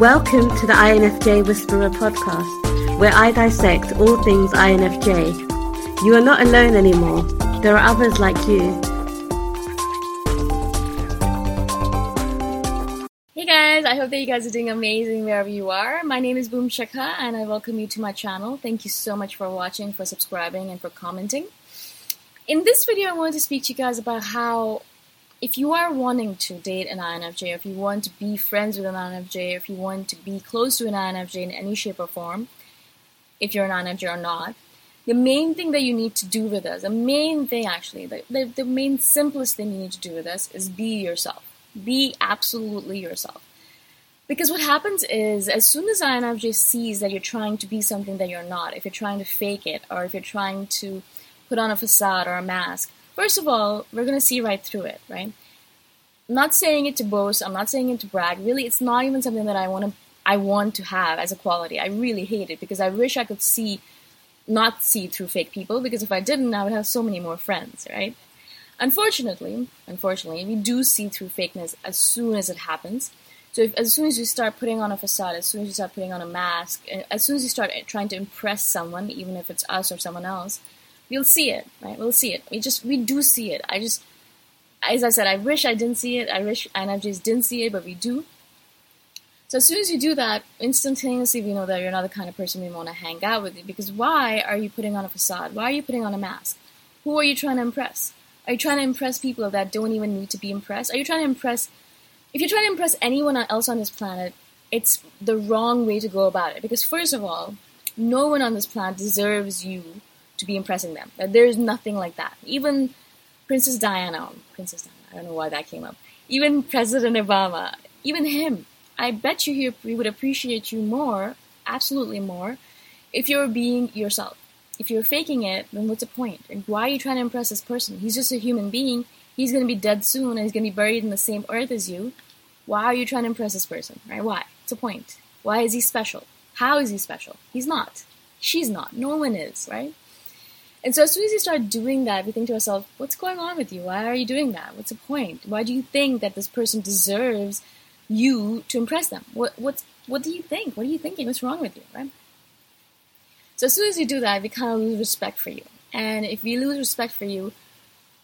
Welcome to the INFJ Whisperer podcast, where I dissect all things INFJ. You are not alone anymore. There are others like you. Hey guys, I hope that you guys are doing amazing wherever you are. My name is Boom Shikha and I welcome you to my channel. Thank you so much for watching, for subscribing, and for commenting. In this video, I want to speak to you guys about how if you are wanting to date an INFJ, if you want to be friends with an INFJ, if you want to be close to an INFJ in any shape or form, if you're an INFJ or not, the main thing that you need to do with us, the main thing actually, the, the, the main simplest thing you need to do with us is be yourself. Be absolutely yourself. Because what happens is, as soon as INFJ sees that you're trying to be something that you're not, if you're trying to fake it, or if you're trying to put on a facade or a mask, First of all, we're going to see right through it, right? I'm not saying it to boast, I'm not saying it to brag. Really, it's not even something that I want to I want to have as a quality. I really hate it because I wish I could see not see through fake people because if I didn't, I would have so many more friends, right? Unfortunately, unfortunately, we do see through fakeness as soon as it happens. So if, as soon as you start putting on a facade, as soon as you start putting on a mask, as soon as you start trying to impress someone, even if it's us or someone else, we'll see it, right? We'll see it. We just we do see it. I just as I said, I wish I didn't see it. I wish INFJs didn't see it, but we do. So as soon as you do that, instantaneously we know that you're not the kind of person we want to hang out with. Because why are you putting on a facade? Why are you putting on a mask? Who are you trying to impress? Are you trying to impress people that don't even need to be impressed? Are you trying to impress? If you're trying to impress anyone else on this planet, it's the wrong way to go about it. Because first of all, no one on this planet deserves you to be impressing them. That there is nothing like that. Even Princess Diana, um, Princess Diana, I don't know why that came up. Even President Obama, even him, I bet you he, he would appreciate you more, absolutely more, if you were being yourself. If you're faking it, then what's the point? And why are you trying to impress this person? He's just a human being. He's going to be dead soon and he's going to be buried in the same earth as you. Why are you trying to impress this person? Right? Why? What's the point? Why is he special? How is he special? He's not. She's not. No one is, right? And so as soon as you start doing that, we think to ourselves, what's going on with you? Why are you doing that? What's the point? Why do you think that this person deserves you to impress them? What what's what do you think? What are you thinking? What's wrong with you, right? So as soon as you do that, we kind of lose respect for you. And if we lose respect for you,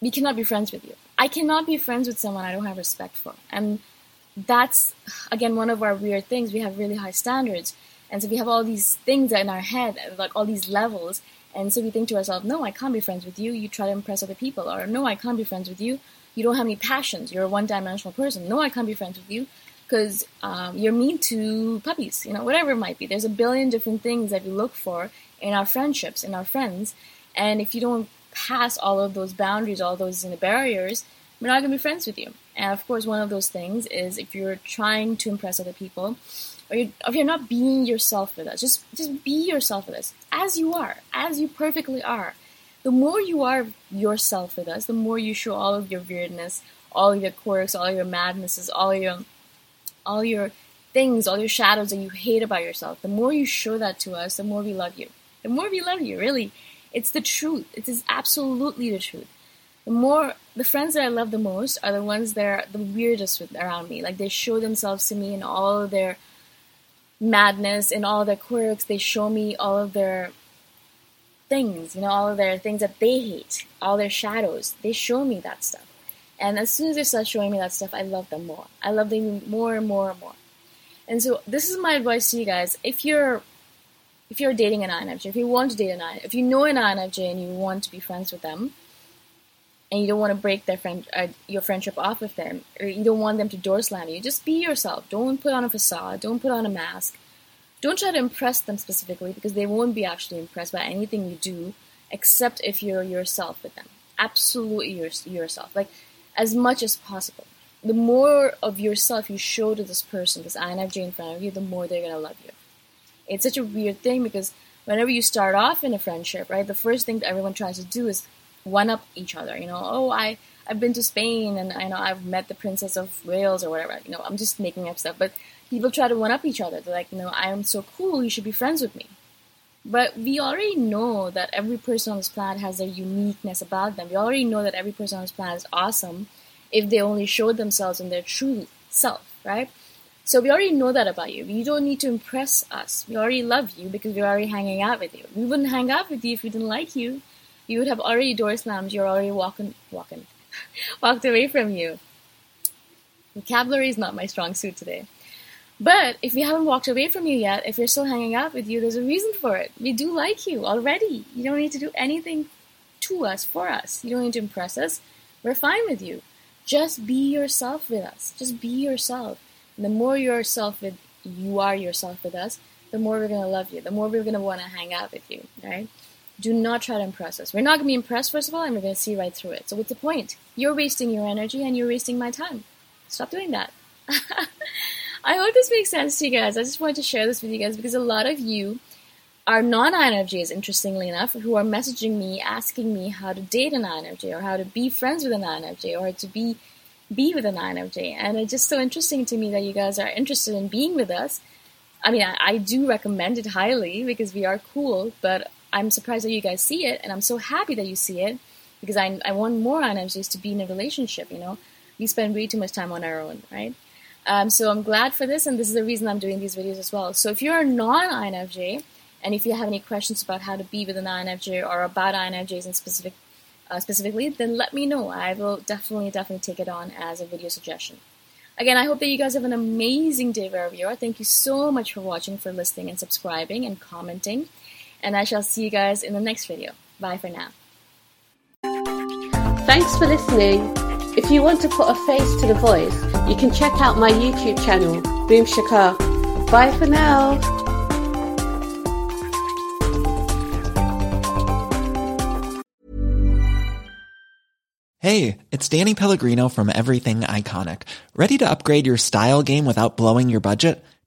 we cannot be friends with you. I cannot be friends with someone I don't have respect for. And that's again one of our weird things. We have really high standards. And so we have all these things in our head, like all these levels, and so we think to ourselves, no, I can't be friends with you. You try to impress other people. Or no, I can't be friends with you. You don't have any passions. You're a one dimensional person. No, I can't be friends with you because um, you're mean to puppies. You know, whatever it might be. There's a billion different things that we look for in our friendships, in our friends. And if you don't pass all of those boundaries, all those barriers, we're not going to be friends with you. And of course, one of those things is if you're trying to impress other people, or you're, or you're not being yourself with us. Just just be yourself with us as you are, as you perfectly are. The more you are yourself with us, the more you show all of your weirdness, all of your quirks, all your madnesses, all your all your things, all your shadows that you hate about yourself. The more you show that to us, the more we love you. The more we love you, really. It's the truth. It is absolutely the truth. The more the friends that I love the most are the ones that are the weirdest with, around me. Like they show themselves to me in all of their madness, in all their quirks. They show me all of their things, you know, all of their things that they hate, all their shadows. They show me that stuff. And as soon as they start showing me that stuff, I love them more. I love them more and more and more. And so this is my advice to you guys. If you're if you're dating an INFJ, if you want to date an INFJ, if you know an INFJ and you want to be friends with them, and you don't want to break their friend uh, your friendship off with them, or you don't want them to door slam you, just be yourself. Don't put on a facade. Don't put on a mask. Don't try to impress them specifically because they won't be actually impressed by anything you do, except if you're yourself with them. Absolutely your, yourself. Like as much as possible. The more of yourself you show to this person, this INFJ in front of you, the more they're gonna love you. It's such a weird thing because whenever you start off in a friendship, right, the first thing that everyone tries to do is one up each other. You know, oh, I I've been to Spain and I know I've met the Princess of Wales or whatever. You know, I'm just making up stuff, but people try to one up each other. They're like, you know, I am so cool. You should be friends with me. But we already know that every person on this planet has their uniqueness about them. We already know that every person on this planet is awesome if they only showed themselves in their true self, right? So we already know that about you. You don't need to impress us. We already love you because we're already hanging out with you. We wouldn't hang out with you if we didn't like you. You would have already door slammed. You're already walking, walking, walked away from you. Vocabulary is not my strong suit today. But if we haven't walked away from you yet, if we're still hanging out with you, there's a reason for it. We do like you already. You don't need to do anything to us, for us. You don't need to impress us. We're fine with you. Just be yourself with us. Just be yourself. And the more yourself with you are yourself with us, the more we're gonna love you. The more we're gonna want to hang out with you. Right? Do not try to impress us. We're not gonna be impressed first of all, and we're gonna see right through it. So what's the point? You're wasting your energy and you're wasting my time. Stop doing that. I hope this makes sense to you guys. I just wanted to share this with you guys because a lot of you are non-INFJs, interestingly enough, who are messaging me asking me how to date an INFJ or how to be friends with an INFJ or to be be with an INFJ. And it's just so interesting to me that you guys are interested in being with us. I mean, I, I do recommend it highly because we are cool, but I'm surprised that you guys see it, and I'm so happy that you see it because I, I want more INFJs to be in a relationship, you know. We spend way too much time on our own, right? Um, so I'm glad for this, and this is the reason I'm doing these videos as well. So if you're a non-INFJ, and if you have any questions about how to be with an INFJ or about INFJs in specific, uh, specifically, then let me know. I will definitely, definitely take it on as a video suggestion. Again, I hope that you guys have an amazing day wherever you are. Thank you so much for watching, for listening, and subscribing and commenting. And I shall see you guys in the next video. Bye for now. Thanks for listening. If you want to put a face to the voice, you can check out my YouTube channel, Boom Shikha. Bye for now. Hey, it's Danny Pellegrino from Everything Iconic. Ready to upgrade your style game without blowing your budget?